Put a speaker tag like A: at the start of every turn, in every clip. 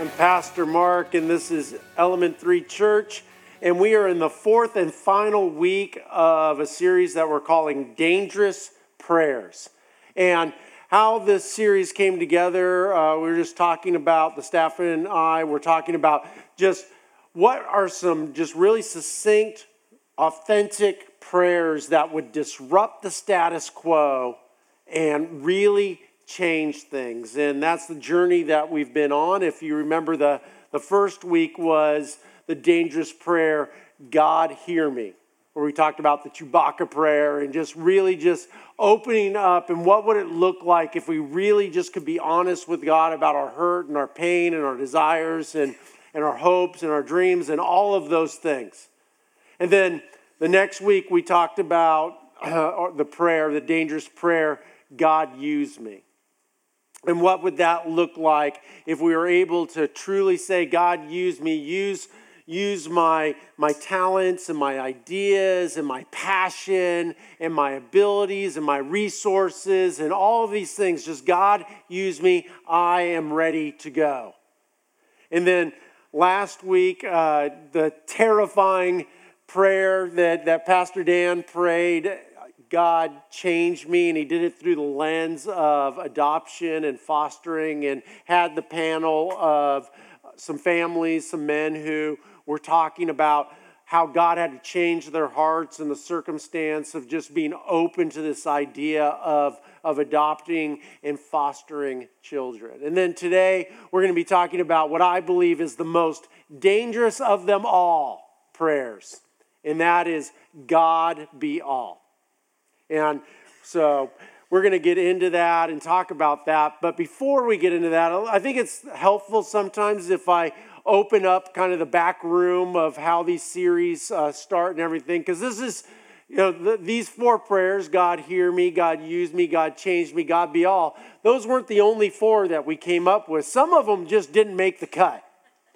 A: I'm Pastor Mark, and this is Element 3 Church. And we are in the fourth and final week of a series that we're calling Dangerous Prayers. And how this series came together, uh, we were just talking about, the staff and I were talking about just what are some just really succinct, authentic prayers that would disrupt the status quo and really change things. And that's the journey that we've been on. If you remember, the, the first week was the dangerous prayer, God hear me, where we talked about the Chewbacca prayer and just really just opening up and what would it look like if we really just could be honest with God about our hurt and our pain and our desires and, and our hopes and our dreams and all of those things. And then the next week we talked about uh, the prayer, the dangerous prayer, God use me. And what would that look like if we were able to truly say, God, use me, use, use my, my talents and my ideas and my passion and my abilities and my resources and all of these things. Just God, use me. I am ready to go. And then last week, uh, the terrifying prayer that, that Pastor Dan prayed God changed me, and He did it through the lens of adoption and fostering, and had the panel of some families, some men who were talking about how God had to change their hearts in the circumstance of just being open to this idea of, of adopting and fostering children. And then today, we're going to be talking about what I believe is the most dangerous of them all prayers, and that is God be all. And so we're going to get into that and talk about that. But before we get into that, I think it's helpful sometimes if I open up kind of the back room of how these series uh, start and everything, because this is, you know, the, these four prayers God hear me, God use me, God change me, God be all those weren't the only four that we came up with. Some of them just didn't make the cut.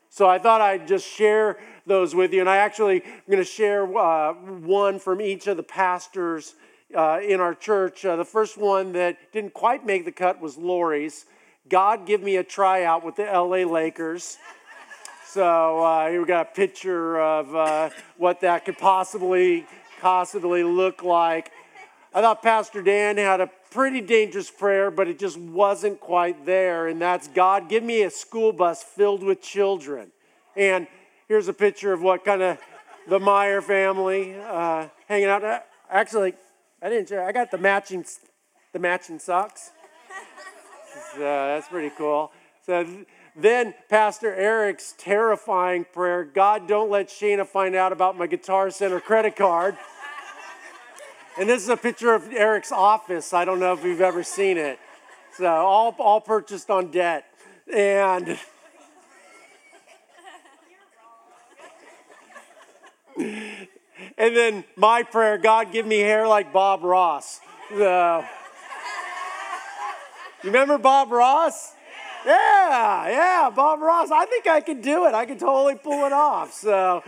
A: So I thought I'd just share those with you. And I actually am going to share uh, one from each of the pastors uh, in our church. Uh, the first one that didn't quite make the cut was Lori's. God give me a tryout with the LA Lakers. So uh, here we got a picture of uh, what that could possibly possibly look like. I thought Pastor Dan had a pretty dangerous prayer, but it just wasn't quite there. And that's God, give me a school bus filled with children. And here's a picture of what kind of the Meyer family uh, hanging out. Actually, I didn't share. I got the matching, the matching socks. So uh, that's pretty cool. So then Pastor Eric's terrifying prayer: God, don't let Shayna find out about my Guitar Center credit card. And this is a picture of Eric's office. I don't know if you've ever seen it. So all, all purchased on debt. And And then my prayer, God, give me hair like Bob Ross. You remember Bob Ross? Yeah, yeah, Bob Ross. I think I could do it. I could totally pull it off. So,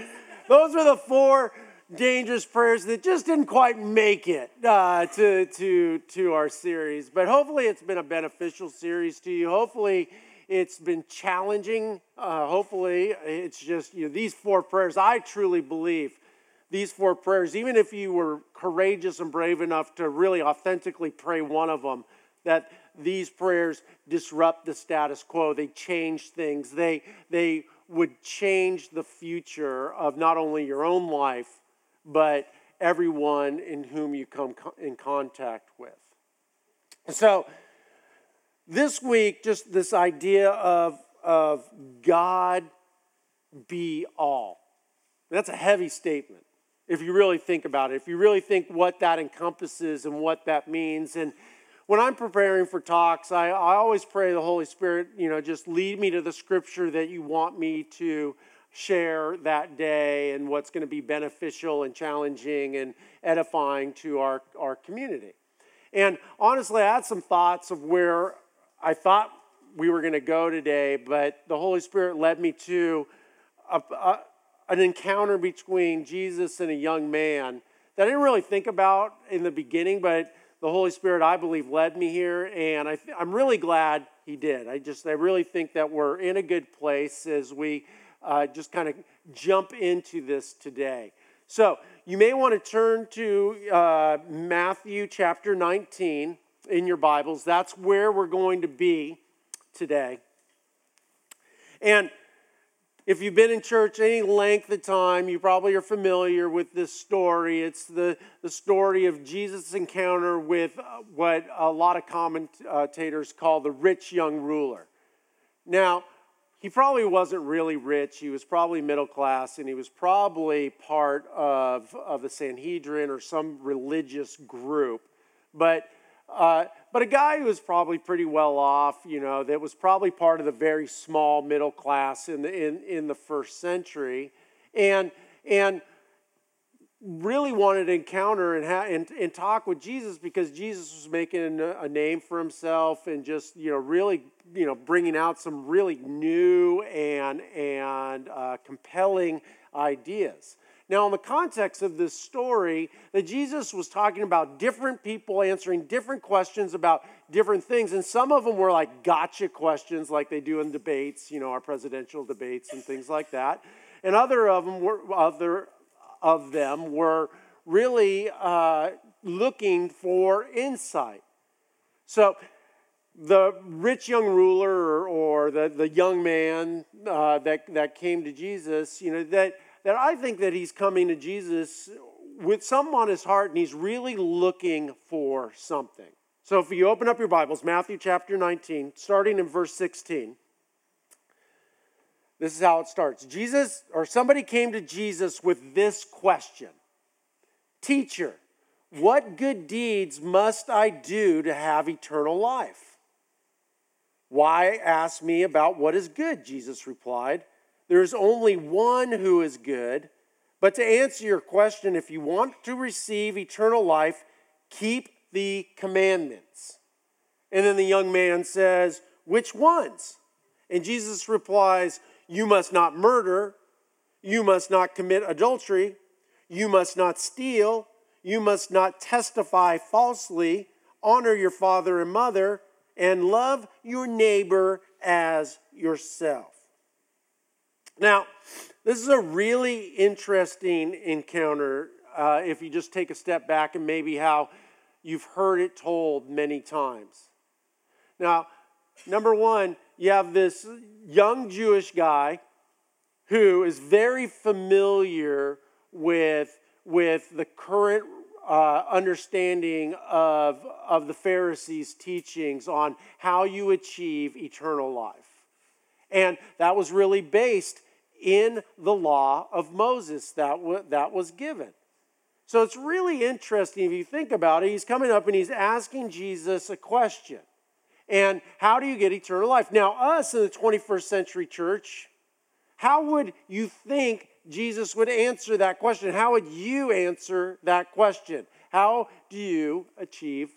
A: those were the four dangerous prayers that just didn't quite make it uh, to, to, to our series. But hopefully, it's been a beneficial series to you. Hopefully, it's been challenging. Uh, hopefully, it's just you know these four prayers. I truly believe these four prayers, even if you were courageous and brave enough to really authentically pray one of them, that these prayers disrupt the status quo. They change things. They, they would change the future of not only your own life, but everyone in whom you come in contact with. So, this week, just this idea of, of God be all. That's a heavy statement if you really think about it, if you really think what that encompasses and what that means. And when I'm preparing for talks, I, I always pray the Holy Spirit, you know, just lead me to the scripture that you want me to share that day and what's going to be beneficial and challenging and edifying to our, our community. And honestly, I had some thoughts of where I thought we were going to go today, but the Holy Spirit led me to a, a an encounter between Jesus and a young man that I didn't really think about in the beginning, but the Holy Spirit, I believe, led me here, and I am really glad He did. I just, I really think that we're in a good place as we uh, just kind of jump into this today. So, you may want to turn to uh, Matthew chapter 19 in your Bibles. That's where we're going to be today. And if you've been in church any length of time, you probably are familiar with this story. It's the, the story of Jesus' encounter with uh, what a lot of commentators call the rich young ruler. Now, he probably wasn't really rich. He was probably middle class, and he was probably part of, of the Sanhedrin or some religious group. But uh, but a guy who was probably pretty well off, you know, that was probably part of the very small middle class in the, in, in the first century, and, and really wanted to encounter and, ha- and, and talk with Jesus because Jesus was making a, a name for himself and just, you know, really, you know, bringing out some really new and, and uh, compelling ideas. Now, in the context of this story, that Jesus was talking about different people answering different questions about different things, and some of them were like gotcha questions, like they do in debates, you know, our presidential debates and things like that, and other of them were other of them were really uh, looking for insight. So the rich young ruler or, or the, the young man uh, that, that came to Jesus, you know, that that I think that he's coming to Jesus with something on his heart and he's really looking for something. So if you open up your Bibles, Matthew chapter 19, starting in verse 16, this is how it starts. Jesus, or somebody came to Jesus with this question Teacher, what good deeds must I do to have eternal life? Why ask me about what is good? Jesus replied. There's only one who is good. But to answer your question, if you want to receive eternal life, keep the commandments. And then the young man says, Which ones? And Jesus replies, You must not murder, you must not commit adultery, you must not steal, you must not testify falsely, honor your father and mother, and love your neighbor as yourself. Now, this is a really interesting encounter uh, if you just take a step back and maybe how you've heard it told many times. Now, number one, you have this young Jewish guy who is very familiar with, with the current uh, understanding of, of the Pharisees' teachings on how you achieve eternal life. And that was really based in the law of Moses that, w- that was given. So it's really interesting if you think about it. He's coming up and he's asking Jesus a question. And how do you get eternal life? Now, us in the 21st century church, how would you think Jesus would answer that question? How would you answer that question? How do you achieve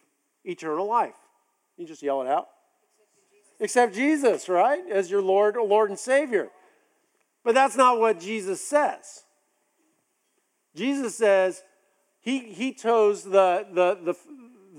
A: eternal life? You just yell it out. Except Jesus, Except Jesus right? As your Lord, Lord and Savior. But that's not what Jesus says. Jesus says he, he chose the, the, the,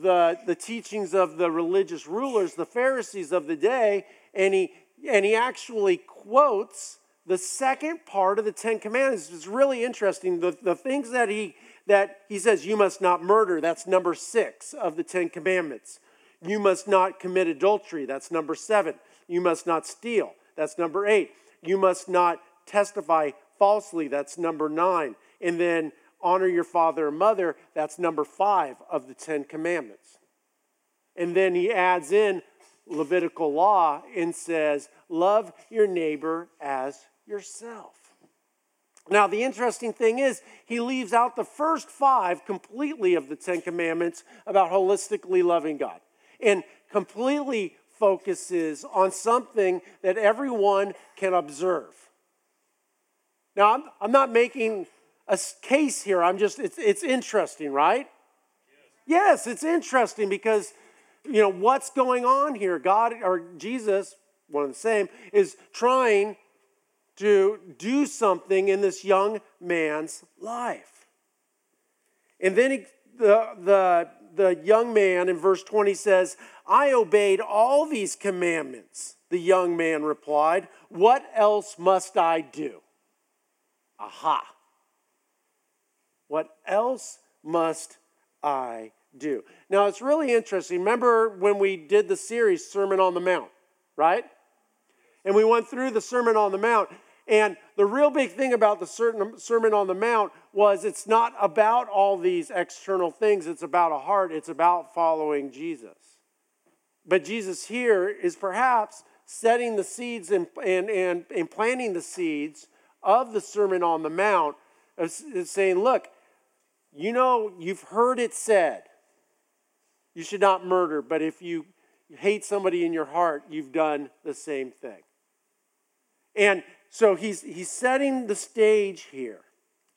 A: the, the teachings of the religious rulers, the Pharisees of the day, and he, and he actually quotes the second part of the Ten Commandments. It's really interesting. The, the things that he, that he says, you must not murder, that's number six of the Ten Commandments. You must not commit adultery, that's number seven. You must not steal, that's number eight. You must not testify falsely, that's number nine. And then honor your father and mother, that's number five of the Ten Commandments. And then he adds in Levitical law and says, Love your neighbor as yourself. Now, the interesting thing is, he leaves out the first five completely of the Ten Commandments about holistically loving God and completely focuses on something that everyone can observe. Now, I'm, I'm not making a case here. I'm just, it's, it's interesting, right? Yes. yes, it's interesting because, you know, what's going on here? God or Jesus, one of the same, is trying to do something in this young man's life. And then he, the, the, the young man in verse 20 says, I obeyed all these commandments. The young man replied, What else must I do? Aha. What else must I do? Now, it's really interesting. Remember when we did the series Sermon on the Mount, right? And we went through the Sermon on the Mount. And the real big thing about the Sermon on the Mount was it's not about all these external things, it's about a heart, it's about following Jesus. But Jesus here is perhaps setting the seeds and, and, and, and planting the seeds of the Sermon on the Mount, of saying, look, you know, you've heard it said, you should not murder, but if you hate somebody in your heart, you've done the same thing. And so he's, he's setting the stage here.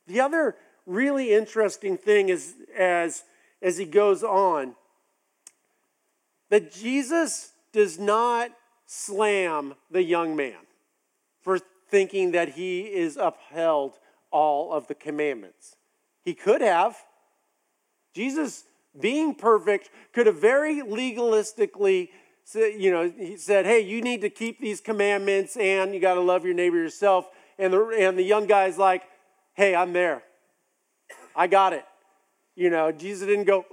A: The other really interesting thing is as, as he goes on, that Jesus does not slam the young man for thinking that he is upheld all of the commandments. He could have. Jesus, being perfect, could have very legalistically you know, he said, hey, you need to keep these commandments and you got to love your neighbor yourself. And the, and the young guy's like, hey, I'm there. I got it. You know, Jesus didn't go?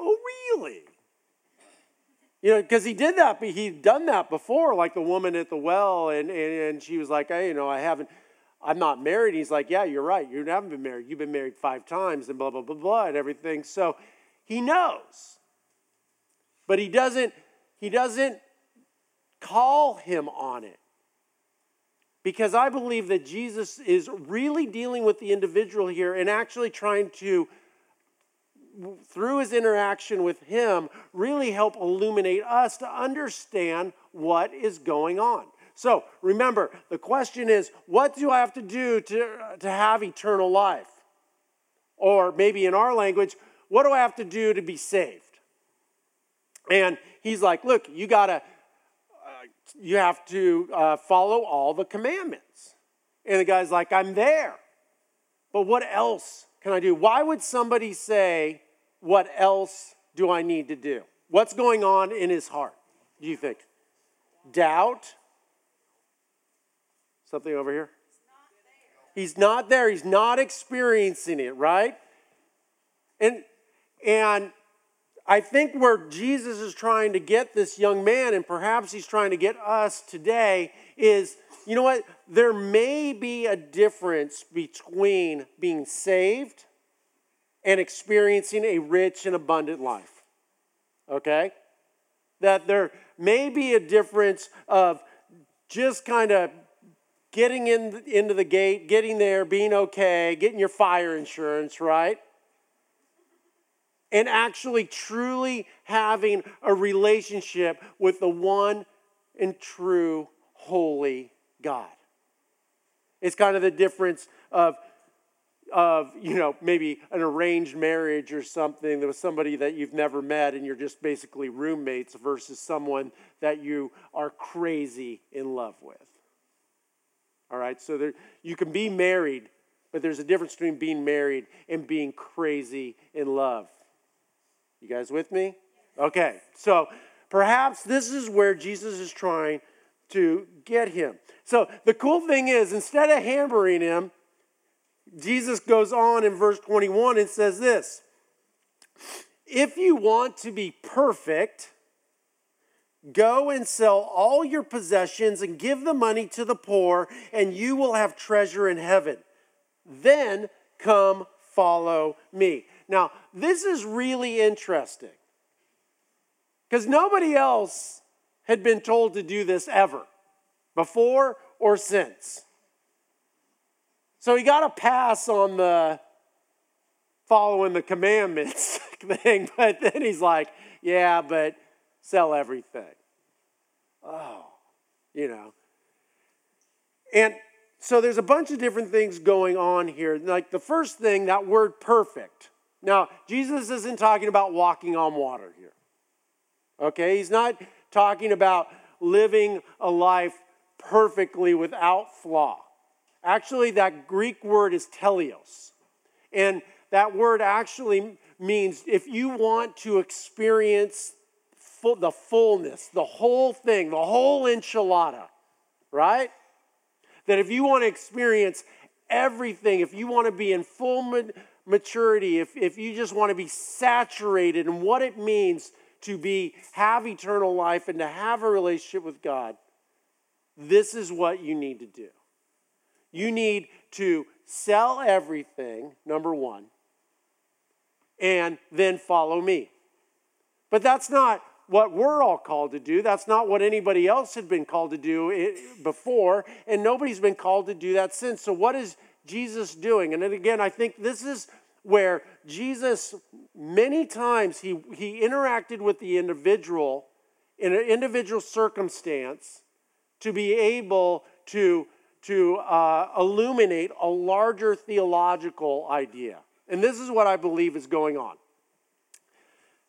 A: You know, because he did that, he'd done that before, like the woman at the well, and, and, and she was like, hey, you know, I haven't, I'm not married. He's like, yeah, you're right. You haven't been married. You've been married five times and blah, blah, blah, blah, and everything. So he knows. But he doesn't, he doesn't call him on it. Because I believe that Jesus is really dealing with the individual here and actually trying to, through his interaction with him, really help illuminate us to understand what is going on. So remember, the question is what do I have to do to, to have eternal life? Or maybe in our language, what do I have to do to be saved? And he's like, look, you got to you have to uh, follow all the commandments. And the guy's like, I'm there. But what else can I do? Why would somebody say, What else do I need to do? What's going on in his heart, do you think? Doubt? Something over here? He's not there. He's not experiencing it, right? And and I think where Jesus is trying to get this young man, and perhaps he's trying to get us today, is you know what? There may be a difference between being saved and experiencing a rich and abundant life. Okay? That there may be a difference of just kind of getting in, into the gate, getting there, being okay, getting your fire insurance, right? and actually truly having a relationship with the one and true holy God. It's kind of the difference of of you know maybe an arranged marriage or something with somebody that you've never met and you're just basically roommates versus someone that you are crazy in love with. All right? So there, you can be married but there's a difference between being married and being crazy in love. You guys with me? Okay, so perhaps this is where Jesus is trying to get him. So the cool thing is, instead of hammering him, Jesus goes on in verse 21 and says this If you want to be perfect, go and sell all your possessions and give the money to the poor, and you will have treasure in heaven. Then come follow me. Now, this is really interesting because nobody else had been told to do this ever, before or since. So he got a pass on the following the commandments thing, but then he's like, yeah, but sell everything. Oh, you know. And so there's a bunch of different things going on here. Like the first thing, that word perfect. Now, Jesus isn't talking about walking on water here. Okay? He's not talking about living a life perfectly without flaw. Actually, that Greek word is teleos. And that word actually means if you want to experience full, the fullness, the whole thing, the whole enchilada, right? That if you want to experience everything, if you want to be in full maturity, if, if you just want to be saturated in what it means to be have eternal life and to have a relationship with God, this is what you need to do. You need to sell everything, number one, and then follow me. But that's not what we're all called to do. That's not what anybody else had been called to do eh, before, and nobody's been called to do that since. So, what is Jesus doing? And then again, I think this is where Jesus, many times, he, he interacted with the individual in an individual circumstance to be able to, to uh, illuminate a larger theological idea. And this is what I believe is going on.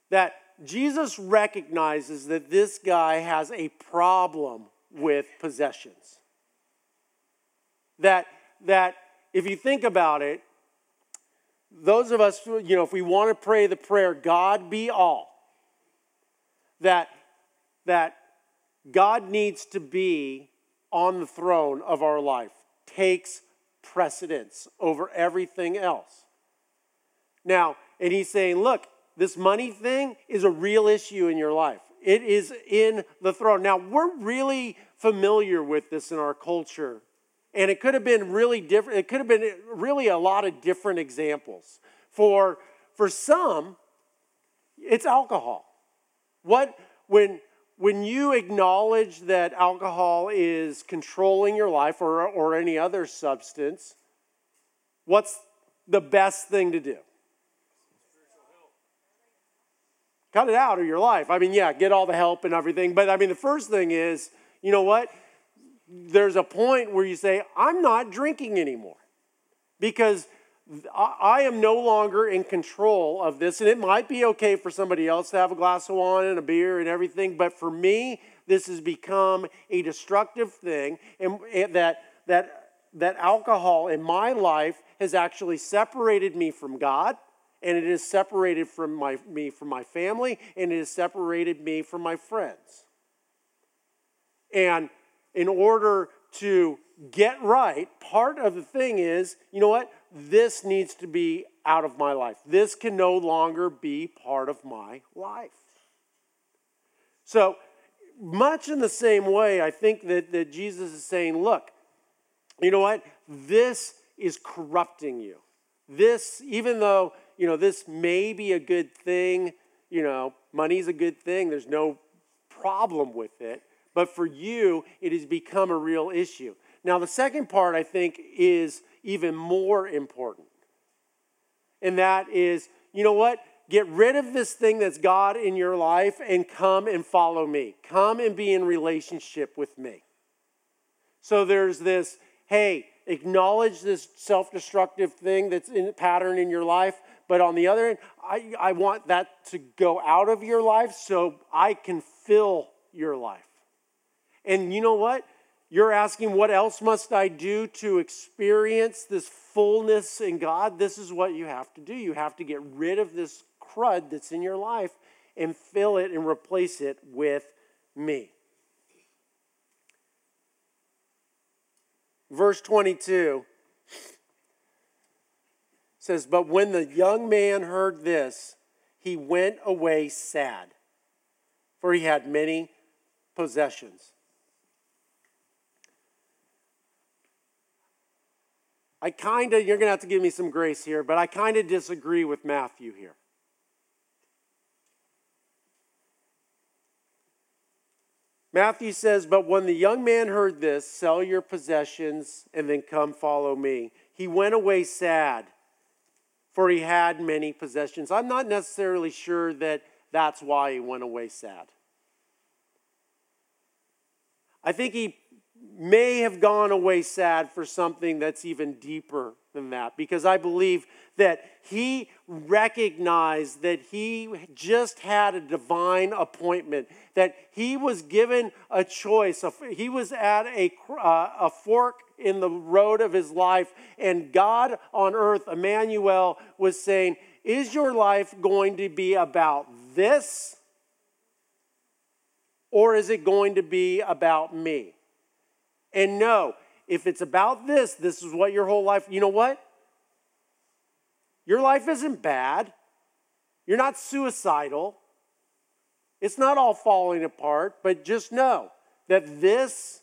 A: That Jesus recognizes that this guy has a problem with possessions. That, that if you think about it, those of us, you know, if we want to pray the prayer, God be all, that, that God needs to be on the throne of our life, takes precedence over everything else. Now, and he's saying, look, this money thing is a real issue in your life. It is in the throne. Now, we're really familiar with this in our culture. And it could have been really different. It could have been really a lot of different examples. For, for some, it's alcohol. What, when, when you acknowledge that alcohol is controlling your life or, or any other substance, what's the best thing to do? Cut it out of your life. I mean, yeah, get all the help and everything. But I mean, the first thing is, you know what? There's a point where you say, I'm not drinking anymore because I am no longer in control of this. And it might be okay for somebody else to have a glass of wine and a beer and everything. But for me, this has become a destructive thing. And that, that, that alcohol in my life has actually separated me from God and it has separated from my, me from my family, and it has separated me from my friends. And in order to get right, part of the thing is, you know what? This needs to be out of my life. This can no longer be part of my life. So, much in the same way, I think that, that Jesus is saying, look, you know what? This is corrupting you. This, even though you know, this may be a good thing. You know, money's a good thing. There's no problem with it. But for you, it has become a real issue. Now, the second part, I think, is even more important. And that is, you know what? Get rid of this thing that's God in your life and come and follow me. Come and be in relationship with me. So there's this, hey, acknowledge this self destructive thing that's in pattern in your life, but on the other end, I, I want that to go out of your life so I can fill your life. And you know what? You're asking, what else must I do to experience this fullness in God? This is what you have to do. You have to get rid of this crud that's in your life and fill it and replace it with me. Verse 22 says, But when the young man heard this, he went away sad, for he had many possessions. I kind of, you're going to have to give me some grace here, but I kind of disagree with Matthew here. Matthew says, But when the young man heard this, sell your possessions and then come follow me. He went away sad for he had many possessions. I'm not necessarily sure that that's why he went away sad. I think he may have gone away sad for something that's even deeper than that because I believe that he recognized that he just had a divine appointment, that he was given a choice. He was at a, uh, a fork in the road of his life, and God on earth, Emmanuel, was saying, is your life going to be about this? Or is it going to be about me? And no, if it's about this, this is what your whole life, you know what? Your life isn't bad. You're not suicidal. It's not all falling apart, but just know that this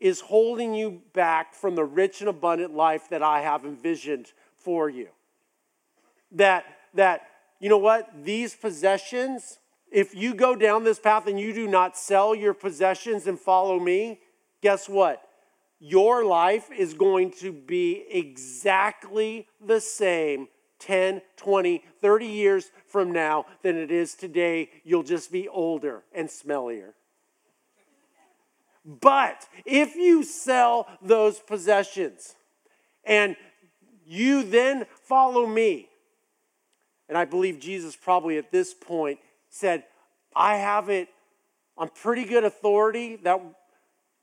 A: is holding you back from the rich and abundant life that I have envisioned for you. That, that you know what? These possessions, if you go down this path and you do not sell your possessions and follow me, guess what? Your life is going to be exactly the same 10, 20, 30 years from now than it is today. You'll just be older and smellier. But if you sell those possessions and you then follow me, and I believe Jesus probably at this point said, I have it on pretty good authority that,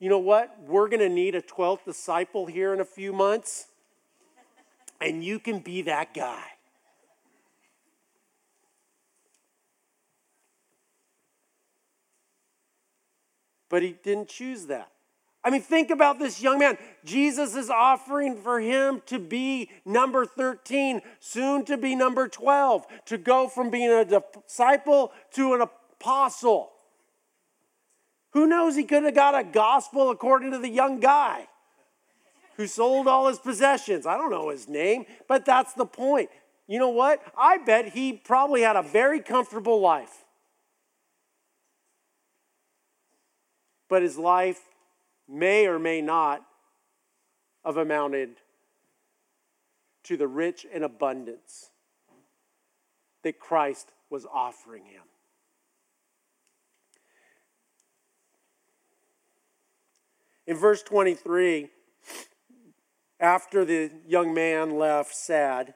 A: you know what, we're going to need a 12th disciple here in a few months, and you can be that guy. But he didn't choose that. I mean, think about this young man. Jesus is offering for him to be number 13, soon to be number 12, to go from being a disciple to an apostle. Who knows? He could have got a gospel according to the young guy who sold all his possessions. I don't know his name, but that's the point. You know what? I bet he probably had a very comfortable life. but his life may or may not have amounted to the rich and abundance that Christ was offering him. In verse 23, after the young man left sad,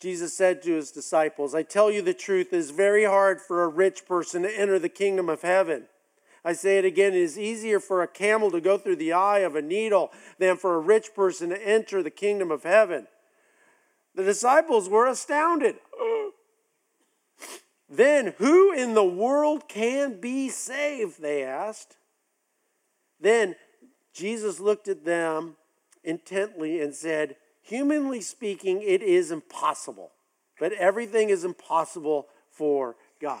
A: Jesus said to his disciples, I tell you the truth, it is very hard for a rich person to enter the kingdom of heaven. I say it again, it is easier for a camel to go through the eye of a needle than for a rich person to enter the kingdom of heaven. The disciples were astounded. Then, who in the world can be saved? They asked. Then Jesus looked at them intently and said, Humanly speaking, it is impossible, but everything is impossible for God.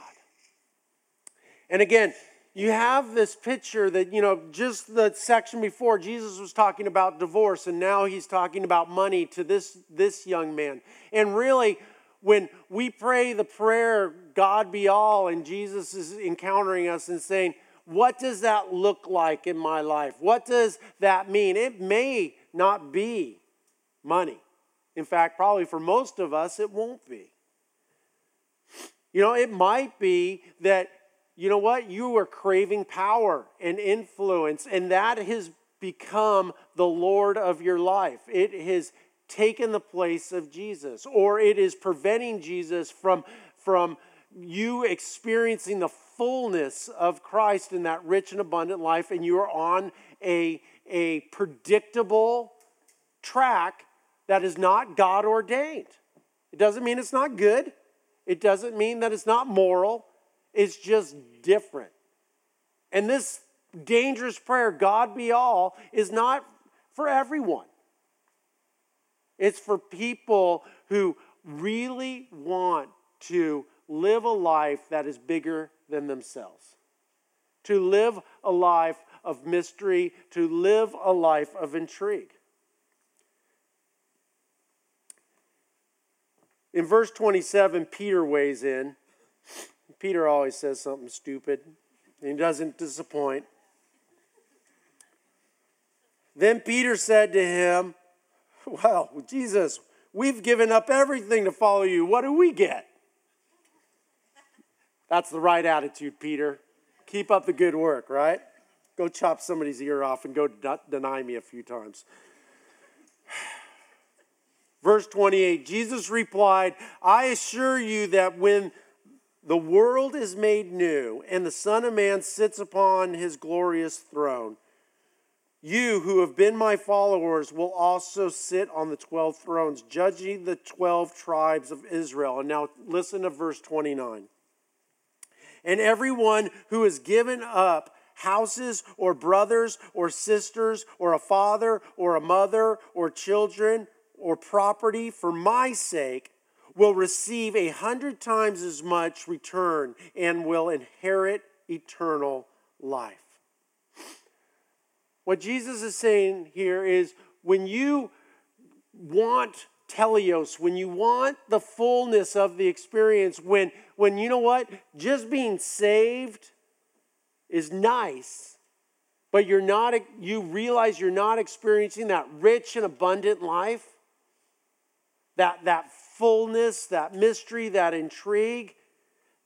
A: And again, you have this picture that, you know, just the section before, Jesus was talking about divorce, and now he's talking about money to this, this young man. And really, when we pray the prayer, God be all, and Jesus is encountering us and saying, What does that look like in my life? What does that mean? It may not be money. In fact, probably for most of us, it won't be. You know, it might be that, you know what, you are craving power and influence, and that has become the Lord of your life. It has taken the place of Jesus, or it is preventing Jesus from, from you experiencing the fullness of Christ in that rich and abundant life, and you are on a, a predictable track that is not God ordained. It doesn't mean it's not good, it doesn't mean that it's not moral, it's just different. And this dangerous prayer, God be all, is not for everyone. It's for people who really want to live a life that is bigger than themselves, to live a life of mystery, to live a life of intrigue. In verse 27, Peter weighs in. Peter always says something stupid, and he doesn't disappoint. Then Peter said to him, Well, Jesus, we've given up everything to follow you. What do we get? That's the right attitude, Peter. Keep up the good work, right? Go chop somebody's ear off and go deny me a few times. Verse 28 Jesus replied, I assure you that when the world is made new and the Son of Man sits upon his glorious throne, You who have been my followers will also sit on the 12 thrones, judging the 12 tribes of Israel. And now listen to verse 29. And everyone who has given up houses or brothers or sisters or a father or a mother or children or property for my sake will receive a hundred times as much return and will inherit eternal life. What Jesus is saying here is when you want teleos, when you want the fullness of the experience, when, when you know what, just being saved is nice, but you're not, you realize you're not experiencing that rich and abundant life, that, that fullness, that mystery, that intrigue,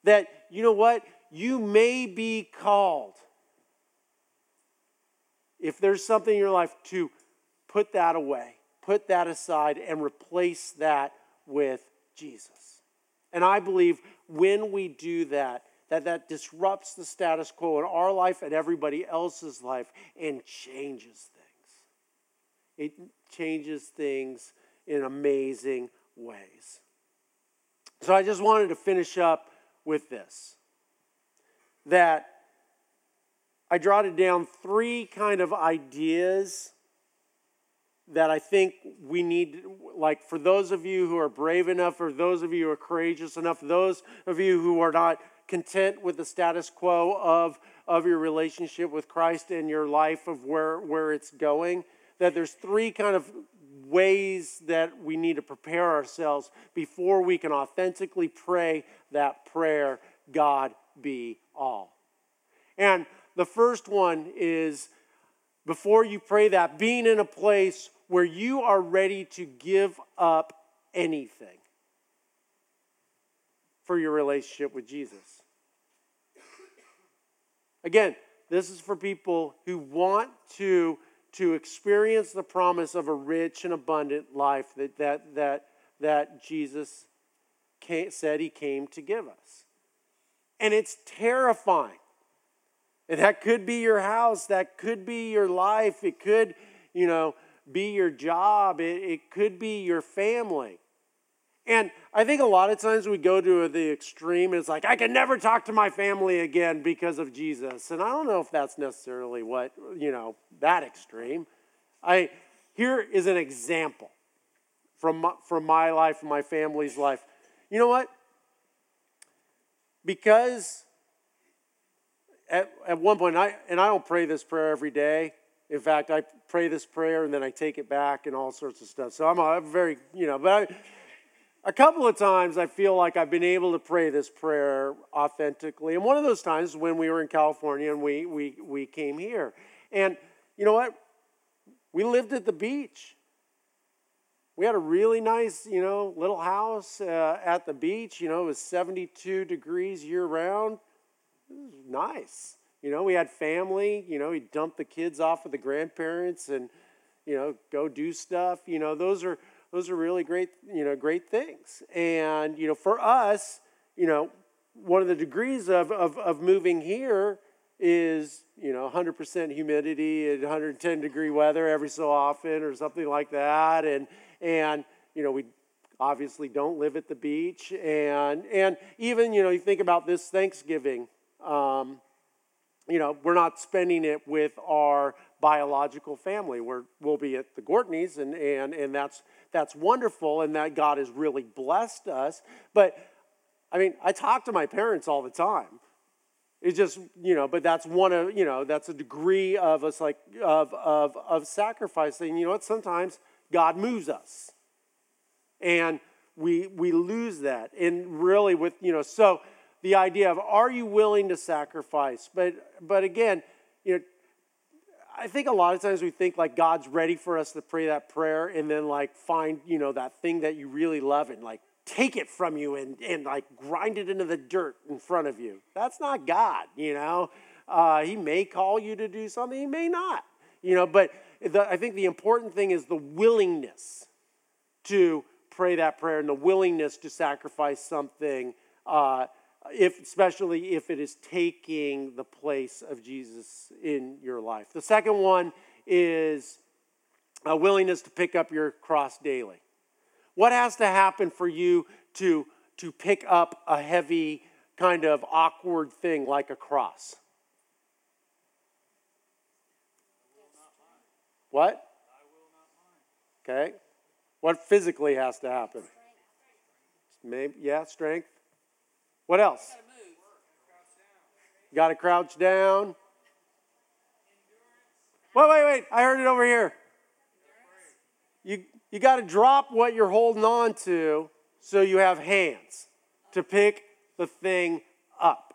A: that, you know what, you may be called. If there's something in your life, to put that away, put that aside, and replace that with Jesus. And I believe when we do that, that that disrupts the status quo in our life and everybody else's life and changes things. It changes things in amazing ways. So I just wanted to finish up with this that I jotted down three kind of ideas that I think we need, like for those of you who are brave enough, or those of you who are courageous enough, those of you who are not content with the status quo of, of your relationship with Christ and your life of where, where it's going, that there's three kind of ways that we need to prepare ourselves before we can authentically pray that prayer, God be all. And the first one is before you pray that, being in a place where you are ready to give up anything for your relationship with Jesus. Again, this is for people who want to, to experience the promise of a rich and abundant life that, that, that, that Jesus came, said he came to give us. And it's terrifying. And that could be your house, that could be your life, it could, you know, be your job, it, it could be your family. And I think a lot of times we go to the extreme, it's like, I can never talk to my family again because of Jesus. And I don't know if that's necessarily what, you know, that extreme. I, here is an example from my, from my life, my family's life. You know what? Because at, at one point, I, and I don't pray this prayer every day. In fact, I pray this prayer and then I take it back and all sorts of stuff. So I'm, a, I'm very, you know, but I, a couple of times I feel like I've been able to pray this prayer authentically. And one of those times when we were in California and we, we, we came here. And you know what? We lived at the beach. We had a really nice, you know, little house uh, at the beach. You know, it was 72 degrees year round nice. You know, we had family, you know, we dump the kids off with the grandparents and, you know, go do stuff. You know, those are those are really great, you know, great things. And, you know, for us, you know, one of the degrees of, of, of moving here is, you know, 100% humidity and 110 degree weather every so often or something like that. And, and you know, we obviously don't live at the beach. And, and even, you know, you think about this Thanksgiving um, you know, we're not spending it with our biological family. We're, we'll be at the Gortneys, and, and, and that's, that's wonderful, and that God has really blessed us. But, I mean, I talk to my parents all the time. It's just, you know, but that's one of, you know, that's a degree of us like, of, of, of sacrificing. You know what? Sometimes God moves us. And we, we lose that. And really, with, you know, so, the idea of are you willing to sacrifice? But but again, you know, I think a lot of times we think like God's ready for us to pray that prayer and then like find, you know, that thing that you really love and like take it from you and, and like grind it into the dirt in front of you. That's not God, you know. Uh, he may call you to do something, he may not, you know, but the, I think the important thing is the willingness to pray that prayer and the willingness to sacrifice something uh, if, especially if it is taking the place of Jesus in your life. The second one is a willingness to pick up your cross daily. What has to happen for you to, to pick up a heavy, kind of awkward thing like a cross? What? Okay. What physically has to happen? Maybe, yeah, strength. What else? Got to crouch down. Wait, wait, wait. I heard it over here. You, you got to drop what you're holding on to so you have hands to pick the thing up,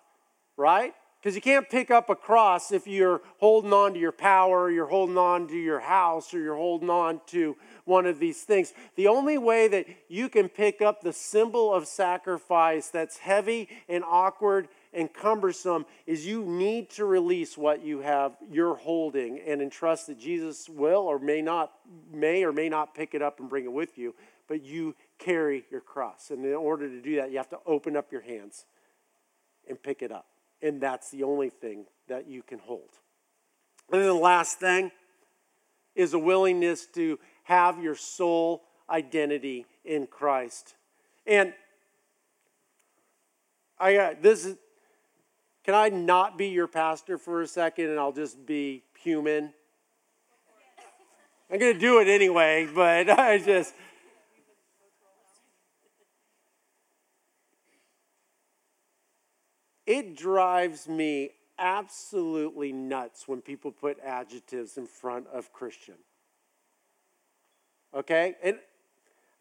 A: right? Because you can't pick up a cross if you're holding on to your power, you're holding on to your house, or you're holding on to one of these things. The only way that you can pick up the symbol of sacrifice that's heavy and awkward and cumbersome is you need to release what you have you're holding and entrust that Jesus will or may not may or may not pick it up and bring it with you but you carry your cross and in order to do that you have to open up your hands and pick it up and that's the only thing that you can hold and then the last thing is a willingness to have your soul identity in Christ and I got this is can I not be your pastor for a second and I'll just be human? I'm going to do it anyway, but I just. It drives me absolutely nuts when people put adjectives in front of Christian. Okay? And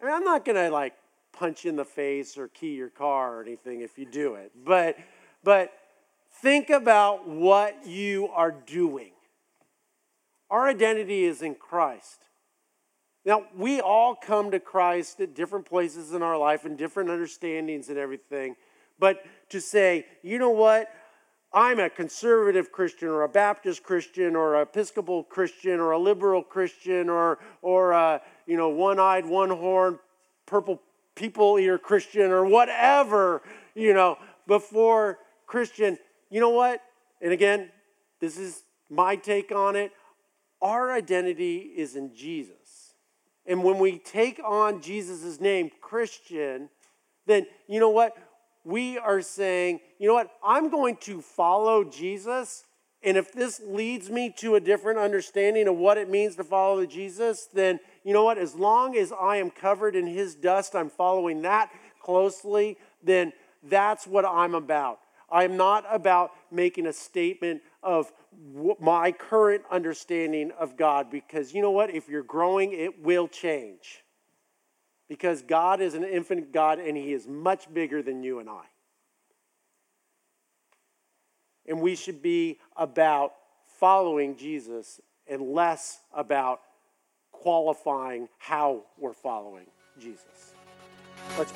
A: I mean, I'm not going to like punch you in the face or key your car or anything if you do it. But but Think about what you are doing. Our identity is in Christ. Now, we all come to Christ at different places in our life and different understandings and everything. But to say, you know what? I'm a conservative Christian or a Baptist Christian or an Episcopal Christian or a liberal Christian or, or a, you know, one-eyed, one-horned, purple people eater Christian or whatever, you know, before Christian, you know what? And again, this is my take on it. Our identity is in Jesus. And when we take on Jesus' name, Christian, then you know what? We are saying, you know what? I'm going to follow Jesus. And if this leads me to a different understanding of what it means to follow Jesus, then you know what? As long as I am covered in his dust, I'm following that closely, then that's what I'm about. I'm not about making a statement of my current understanding of God because you know what? If you're growing, it will change. Because God is an infinite God and He is much bigger than you and I. And we should be about following Jesus and less about qualifying how we're following Jesus. Let's